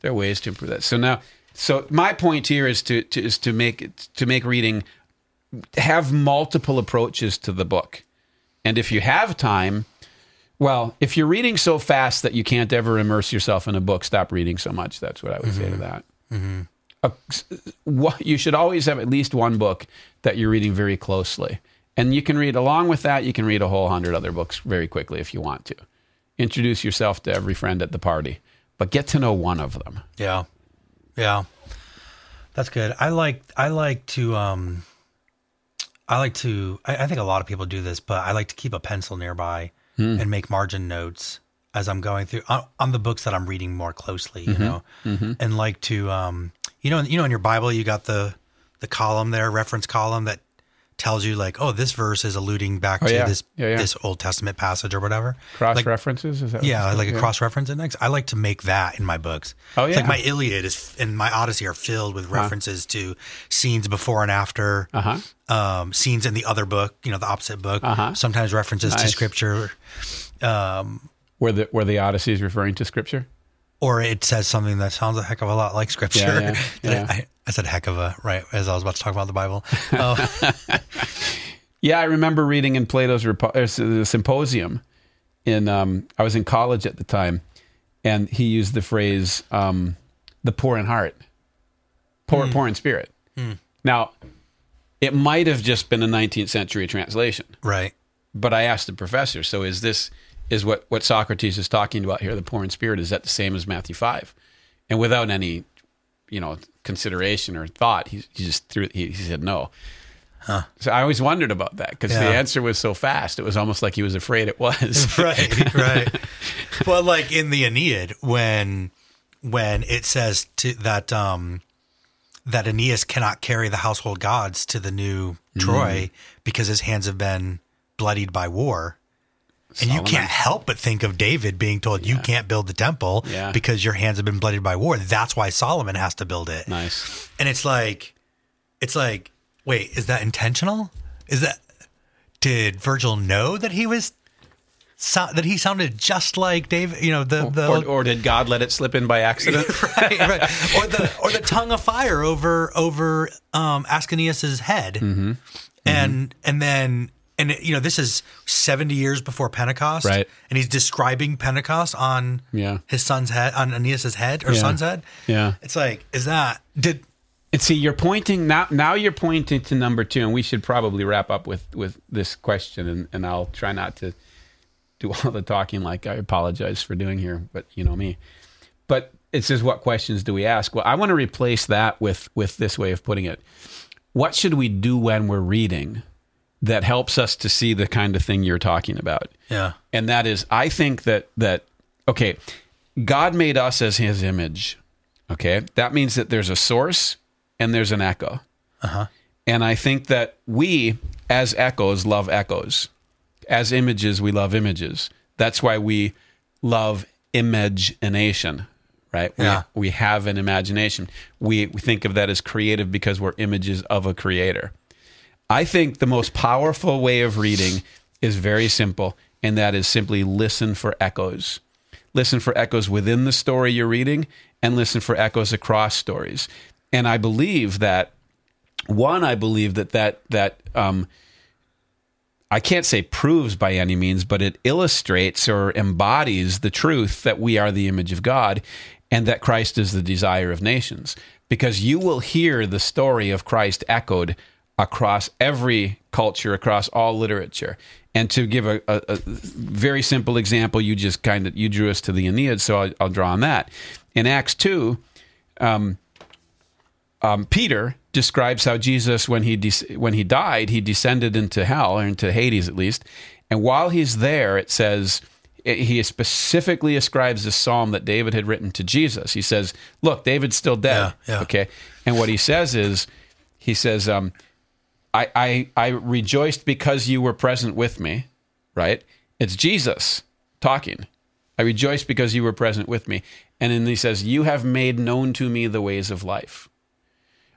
There are ways to improve that. So now, so my point here is to, to is to make it, to make reading have multiple approaches to the book. And if you have time, well, if you're reading so fast that you can't ever immerse yourself in a book, stop reading so much. That's what I would say to that. A- what- you should always have at least one book that you're reading very closely. And you can read along with that, you can read a whole hundred other books very quickly if you want to. Introduce yourself to every friend at the party, but get to know one of them. Yeah. Yeah. That's good. I like I like to um I like to I, I think a lot of people do this, but I like to keep a pencil nearby Hmm. and make margin notes as I'm going through on, on the books that I'm reading more closely, you mm-hmm. know. Mm-hmm. And like to um you know you know in your Bible you got the the column there, reference column that tells you like, oh, this verse is alluding back to yeah. this Yeah, yeah. this Old Testament passage or whatever. Cross Like, references? Is that yeah, like a cross reference index. I like to make that in my books. Oh, It's yeah. like my Iliad is and my Odyssey are filled with references to scenes before and after, Uh huh. um, scenes in the other book, you know, the opposite book. Uh-huh. Sometimes references to scripture. Um, where the where the Odyssey is referring to Scripture? or it says something that sounds a heck of a lot like scripture. Yeah, yeah, yeah. I, I said heck of a right as I was about to talk about the Bible. Oh, Yeah, I remember reading in Plato's Repo- uh, symposium. In um, I was in college at the time, and he used the phrase um, "the poor in heart," poor, poor in spirit. Now, it might have just been a 19th century translation, right. but I asked the professor, "So is this is what what Socrates is talking about here? The poor in spirit is that the same as Matthew five? And without any, you know, consideration or thought, he, he just threw. He, he said no. Huh. So I always wondered about that because the answer was so fast. It was almost like he was afraid it was. right, right. Well, like in the Aeneid, when when it says to, that um, that Aeneas cannot carry the household gods to the new Mm. Troy because his hands have been bloodied by war. And you can't help but think of David being told you can't build the temple Yeah. because your hands have been bloodied by war. That's why Solomon has to build it. nice. And it's like, it's like, wait, is that intentional? Is that did Virgil know that he was so, that he sounded just like David? You know the the Or, or did God let it slip in by accident? right, right. or the or the tongue of fire over over um, Ascanius's head, Mm-hmm. and and then. And you know this is seventy years before Pentecost, Right. And he's describing Pentecost on Yeah. his son's head, on Aeneas's head or Yeah. son's head. Yeah. It's like, is that did And see, you're pointing now. Now you're pointing to number two, and we should probably wrap up with with this question. And, and I'll try not to do all the talking. Like I apologize for doing here, but you know me. But it says, what questions do we ask? Well, I want to replace that with with this way of putting it. What should we do when we're reading that helps us to see the kind of thing you're talking about? yeah. And that is i think that that okay god made us as his image okay? That means that there's a source and there's an echo. Uh-huh. and i think that we as echoes love echoes. As images we love images. That's why we love imagination right? We, Yeah. we have an imagination. We, we think of that as creative because we're images of a creator I think the most powerful way of reading is very simple, and that is simply listen for echoes. Listen for echoes within the story you're reading, and listen for echoes across stories. And I believe that one, I believe that that that um, I can't say proves by any means, but it illustrates or embodies the truth that we are the image of God and that Christ is the desire of nations. Because you will hear the story of Christ echoed across every culture, across all literature. And to give a, a, a very simple example, you just kind of you drew us to the Aeneid, so I'll, I'll draw on that. In Acts two, um, Peter describes how Jesus, when he de- when he died, he descended into hell or into Hades at least, and while he's there, it says he specifically ascribes the psalm that David had written to Jesus. He says, "Look, David's still dead." Yeah, yeah. Okay, and what he says is, he says, um, I, "I I rejoiced because you were present with me." Right? It's Jesus talking. I rejoiced because you were present with me. And then he says, You have made known to me the ways of life.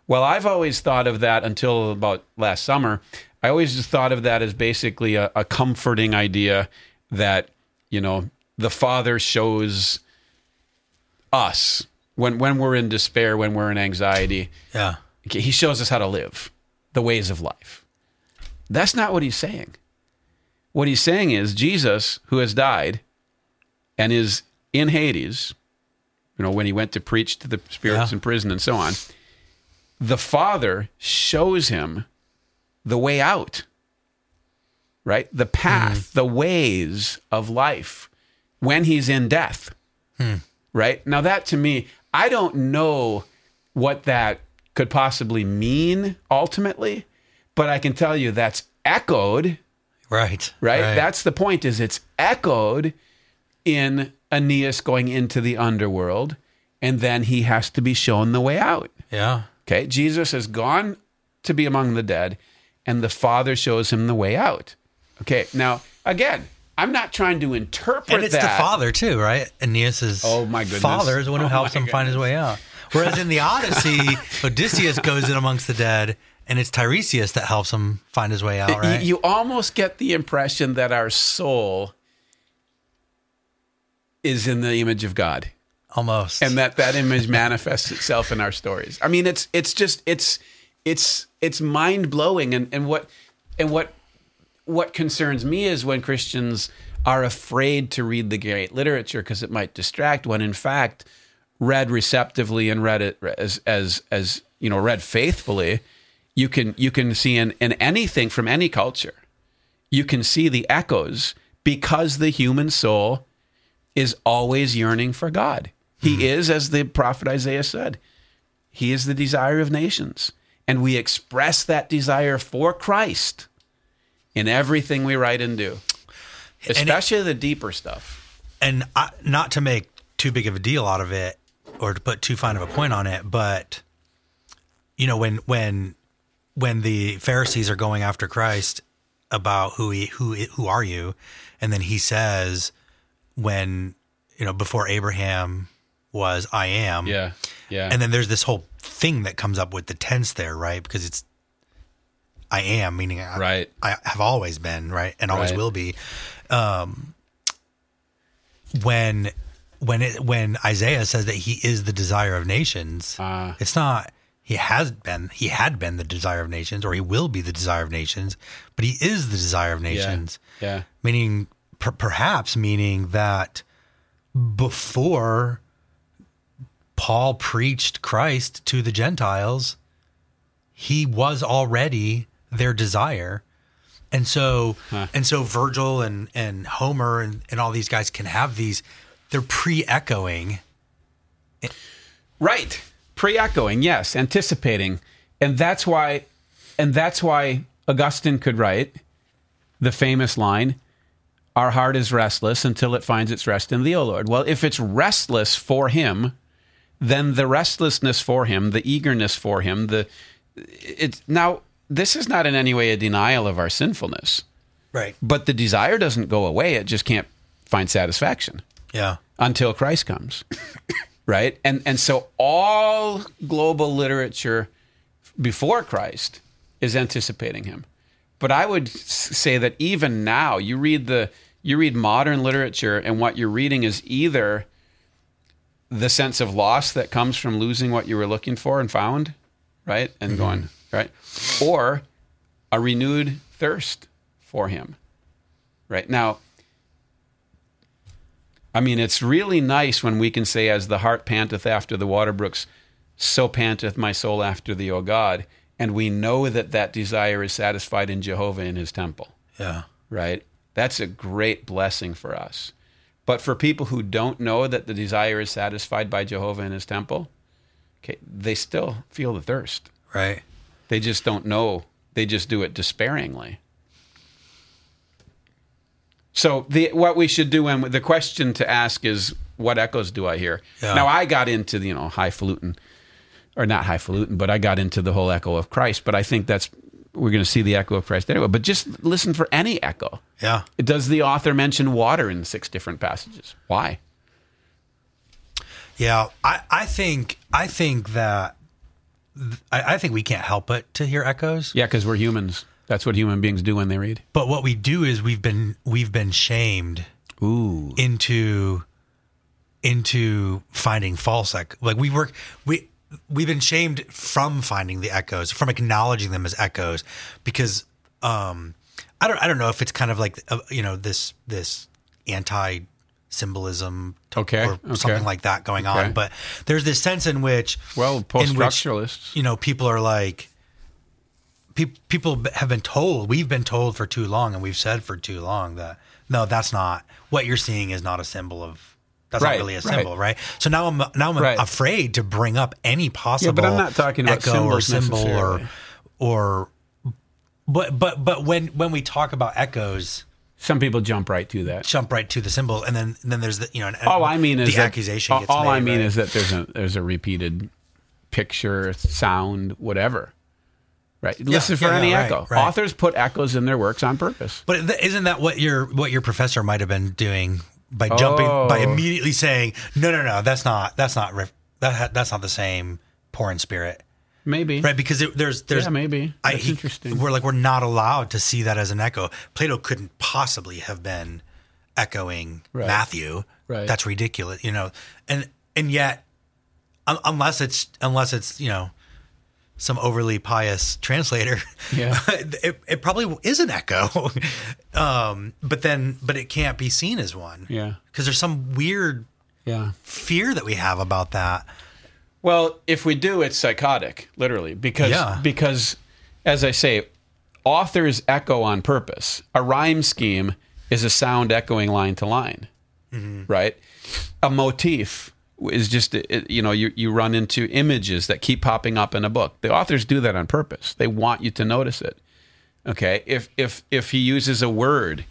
Well, I've always thought of that until about last summer. I always just thought of that as basically a, a comforting idea that, you know, the Father shows us when, when we're in despair, when we're in anxiety, yeah he shows us how to live the ways of life. That's not what he's saying. What he's saying is Jesus, who has died and is in Hades, you know, when he went to preach to the spirits Yeah. in prison and so on, the Father shows him the way out, right? The path, hmm. the ways of life when he's in death, hmm. right? Now, that to me, I don't know what that could possibly mean ultimately, but I can tell you that's echoed right right? That's the point. Is it's echoed in Aeneas going into the underworld, and then he has to be shown the way out. yeah Okay, Jesus has gone to be among the dead, and the Father shows him the way out. Okay, now again, I'm not trying to interpret and it's that. the father too, right? Aeneas's Oh, my goodness. father is the one who Oh, helps him find his way out. Whereas in the Odyssey, Odysseus goes in amongst the dead, and it's Tiresias that helps him find his way out, right? You almost get the impression that our soul is in the image of God almost. and that that image manifests itself in our stories. I mean, it's it's just it's it's it's mind blowing, and and what and what what concerns me is when Christians are afraid to read the great literature because it might distract. When in fact, read receptively and read it as as as you know, read faithfully, you can you can see in in anything from any culture, you can see the echoes because the human soul is always yearning for God. He hmm. is, as the prophet Isaiah said, he is the desire of nations. And we express that desire for Christ in everything we write and do, it- especially the deeper stuff. and I, not to make too big of a deal out of it or to put too fine of a point on it, but you know when when when the Pharisees are going after Christ about who he who who are you, and then he says when you know before Abraham was I am, Yeah. Yeah. and then there's this whole thing that comes up with the tense there, right? Because it's I am, meaning I, Right. I have always been, right, and always Right. will be. Um, when when it when Isaiah says that he is the desire of nations, Ah. it's not he has been he had been the desire of nations, or he will be the desire of nations, but he is the desire of nations yeah. meaning per- perhaps meaning that before Paul preached Christ to the Gentiles, he was already their desire. And so and so Virgil and, and Homer and, and all these guys can have these they're pre-echoing. Right. Pre-echoing, yes, anticipating. And that's why and that's why Augustine could write the famous line, our heart is restless until it finds its rest in thee, O Lord. Well, if it's restless for him, then the restlessness for him, the eagerness for him, the it's now this is not in any way a denial of our sinfulness, Right. but the desire doesn't go away. It just can't find satisfaction Yeah. until Christ comes. right? And and so all global literature before Christ is anticipating him. But I would say that even now you read the you read modern literature and what you're reading is either the sense of loss that comes from losing what you were looking for and found, right? And mm-hmm. going, right? Or a renewed thirst for him. Right? Now, I mean, it's really nice when we can say, as the hart panteth after the water brooks, so panteth my soul after thee, O God. And we know that that desire is satisfied in Jehovah in his temple, Yeah. right? That's a great blessing for us. But for people who don't know that the desire is satisfied by Jehovah in his temple, okay, they still feel the thirst. Right. They just don't know. They just do it despairingly. So the what we should do and the question to ask is what echoes do I hear? Yeah. Now I got into the, you know highfalutin or not highfalutin, but I got into the whole echo of Christ. But I think that's we're going to see the echo of Christ anyway. But just listen for any echo. Yeah. Does the author mention water in six different passages? Why? Yeah, I, I think I think that I, I think we can't help but to hear echoes. Yeah, because we're humans. That's what human beings do when they read. But what we do is we've been we've been shamed Ooh. into into finding false ec- like we work we we've been shamed from finding the echoes from acknowledging them as echoes because um I don't I don't know if it's kind of like uh, you know this this anti symbolism Okay, or okay. something like that going Okay. on but there's this sense in which Well, post structuralists. you know people are like pe- people have been told we've been told for too long and we've said for too long that no that's not what you're seeing is not a symbol of that's Right, not really a symbol right, so now i'm now i'm Right. afraid to bring up any possible Yeah, but I'm not talking about echo or symbol or or but but but when when we talk about echoes Some people jump right to that. jump right to the symbol and then and then there's the you know an, All I mean is the that- accusation all- all made, I mean right? is that there's a there's a repeated picture, sound, whatever. Right. Listen for yeah, any yeah, echo. right. Authors put echoes in their works on purpose. But isn't that what your what your professor might have been doing by jumping by Oh. immediately saying no no no that's not that's not that ha- that's not the same poor in spirit Maybe. right because it, there's there's Yeah, maybe. I, That's he- interesting. We're like we're not allowed to see that as an echo. Plato couldn't possibly have been echoing Right. Matthew. Right. That's ridiculous, you know. And and yet, un- unless it's unless it's you know some overly pious translator, Yeah. it, it probably is an echo. um, but then, but it can't be seen as one. Yeah. because there's some weird Yeah. fear that we have about that. Well, if we do, it's psychotic, literally, because Yeah. because as I say, authors echo on purpose. A rhyme scheme is a sound echoing line to line, right? A motif is just you know you you run into images that keep popping up in a book. The authors do that on purpose. They want you to notice it. Okay, if if if he uses a word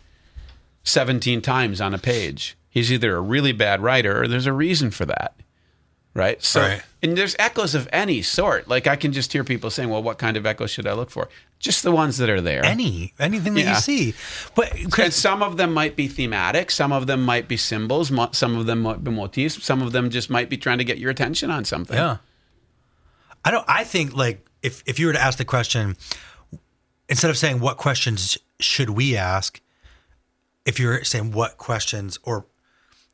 17 times on a page, he's either a really bad writer or there's a reason for that right? So, Right. and there's echoes of any sort. Like I can just hear people saying, "Well, what kind of echoes should I look for?" Just the ones that are there. Any anything that Yeah. you see, but and some of them might be thematic. Some of them might be symbols. Some of them might be motifs. Some of them just might be trying to get your attention on something. Yeah. I don't I think like if if you were to ask the question instead of saying what questions should we ask, if you're saying what questions or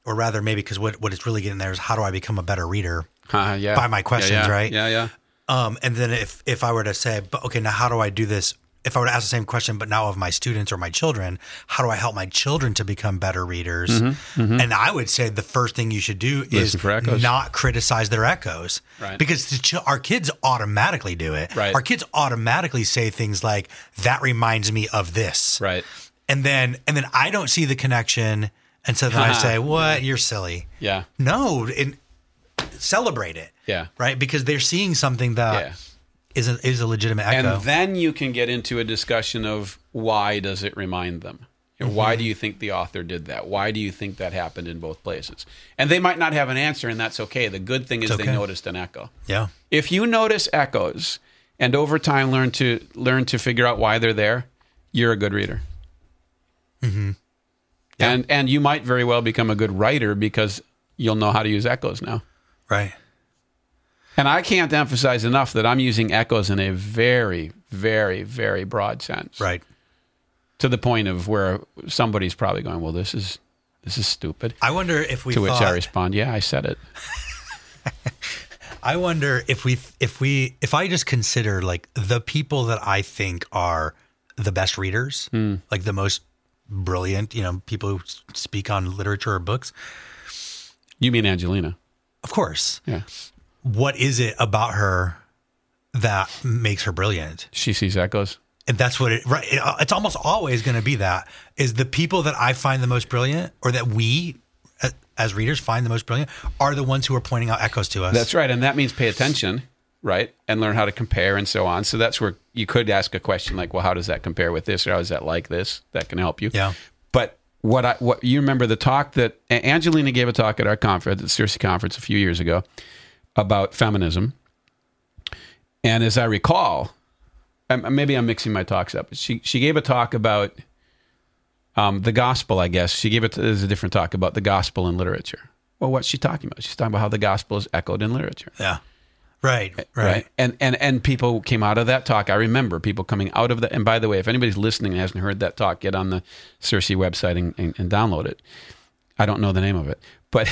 or rather maybe because what what it's really getting there is how do I become a better reader? Uh, yeah. By my questions, Yeah, yeah. right? Yeah, yeah. Um and then if if I were to say, but okay, now how do I do this? If I were to ask the same question, but now of my students or my children, how do I help my children to become better readers? And I would say the first thing you should do is Mm-hmm, Listen echoes. not criticize their echoes, Right. Because the ch- our kids automatically do it. Right. Our kids automatically say things like, "That reminds me of this," Right. and then and then I don't see the connection, and so then I say, "What? You're silly." Yeah. No, and celebrate it. Yeah. Right, because they're seeing something that Yeah. is a, is a legitimate echo. And then you can get into a discussion of why does it remind them? You know, Why Mm-hmm. do you think the author did that? Why do you think that happened in both places? And they might not have an answer, and that's okay. The good thing is It's they noticed an echo. yeah. If you notice echoes and over time learn to learn to figure out why they're there, you're a good reader. Mm-hmm. And and you might very well become a good writer because you'll know how to use echoes now. Right. And I can't emphasize enough that I'm using echoes in a very, very, very broad sense. Right. To the point of where somebody's probably going, Well, this is this is stupid. I wonder if we to which I respond, Yeah, I said it. I wonder if we if we if I just consider like the people that I think are the best readers, Hmm. like the most brilliant, you know, people who speak on literature or books. You mean Angelina. Of course. Yeah. What is it about her that makes her brilliant? She sees echoes. And that's what it right it- uh, it's almost always going to be that is the people that I find the most brilliant or that we as readers find the most brilliant are the ones who are pointing out echoes to us. That's right. And that means pay attention, right? And learn how to compare and so on. So that's where you could ask a question like, well, how does that compare with this? Or how is that like this? That can help you. Yeah. But what I what you remember the talk that Angelina gave a talk at our conference, at the CiRCE conference a few years ago about feminism. And as I recall, maybe I'm mixing my talks up. She she gave a talk about um, the gospel. I guess she gave it as a different talk about the gospel in literature. Well, what's she talking about? She's talking about how the gospel is echoed in literature yeah. Right. Right. and and and people came out of that talk. I remember people coming out of that. And by the way, if anybody's listening and hasn't heard that talk, get on the CiRCE website and, and, and download it. I don't know the name of it, but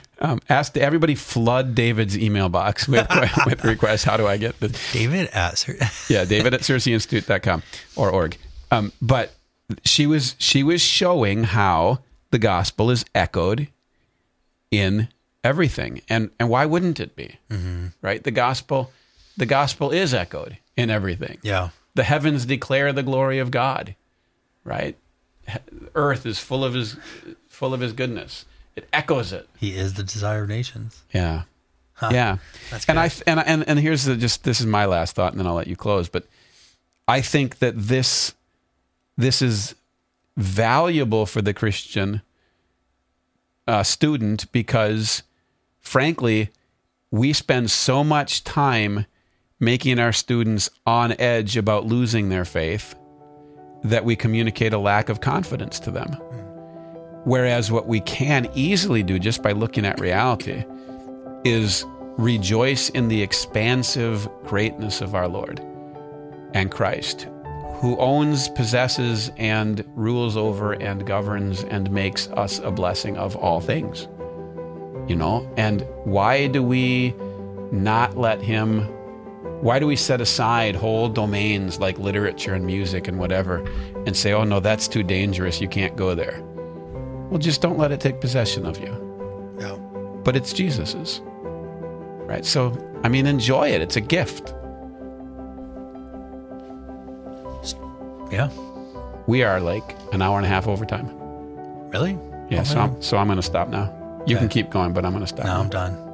um, ask everybody flood David's email box with with requests. How do I get the David at Sir- yeah David at CirceInstitute.com or org. Um, but she was she was showing how the gospel is echoed in everything. And and why wouldn't it be? Right? The gospel the gospel is echoed in everything. Yeah. the heavens declare the glory of god right? Earth is full of his full of his goodness. It echoes it. He is the desire of nations. yeah. Yeah. That's and i and, and and here's the just this is my last thought and then i'll let you close. But i think that this this is valuable for the christian uh, student because frankly we spend so much time making our students on edge about losing their faith that we communicate a lack of confidence to them whereas what we can easily do just by looking at reality is rejoice in the expansive greatness of our Lord and Christ, who owns, possesses, and rules over and governs and makes us a blessing of all things. You know, and why do we not let him? Why do we set aside whole domains like literature and music and whatever and say, oh no, that's too dangerous, you can't go there? Well, just don't let it take possession of you. Yeah. But it's Jesus's. Right? So, I mean, enjoy it. It's a gift. Yeah. We are like an hour and a half overtime. Really? Yeah, Oh, so. I'm, so I'm going to stop now. You Okay. can keep going, but I'm going to stop. No, now. I'm done.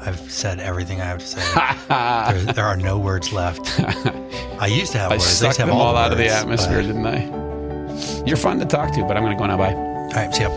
I've said everything I have to say. there, there are no words left. I used to have I words. sucked used to them all the out of the atmosphere, but- didn't I? You're fun to talk to, but I'm going to go now. Bye. All right, see ya.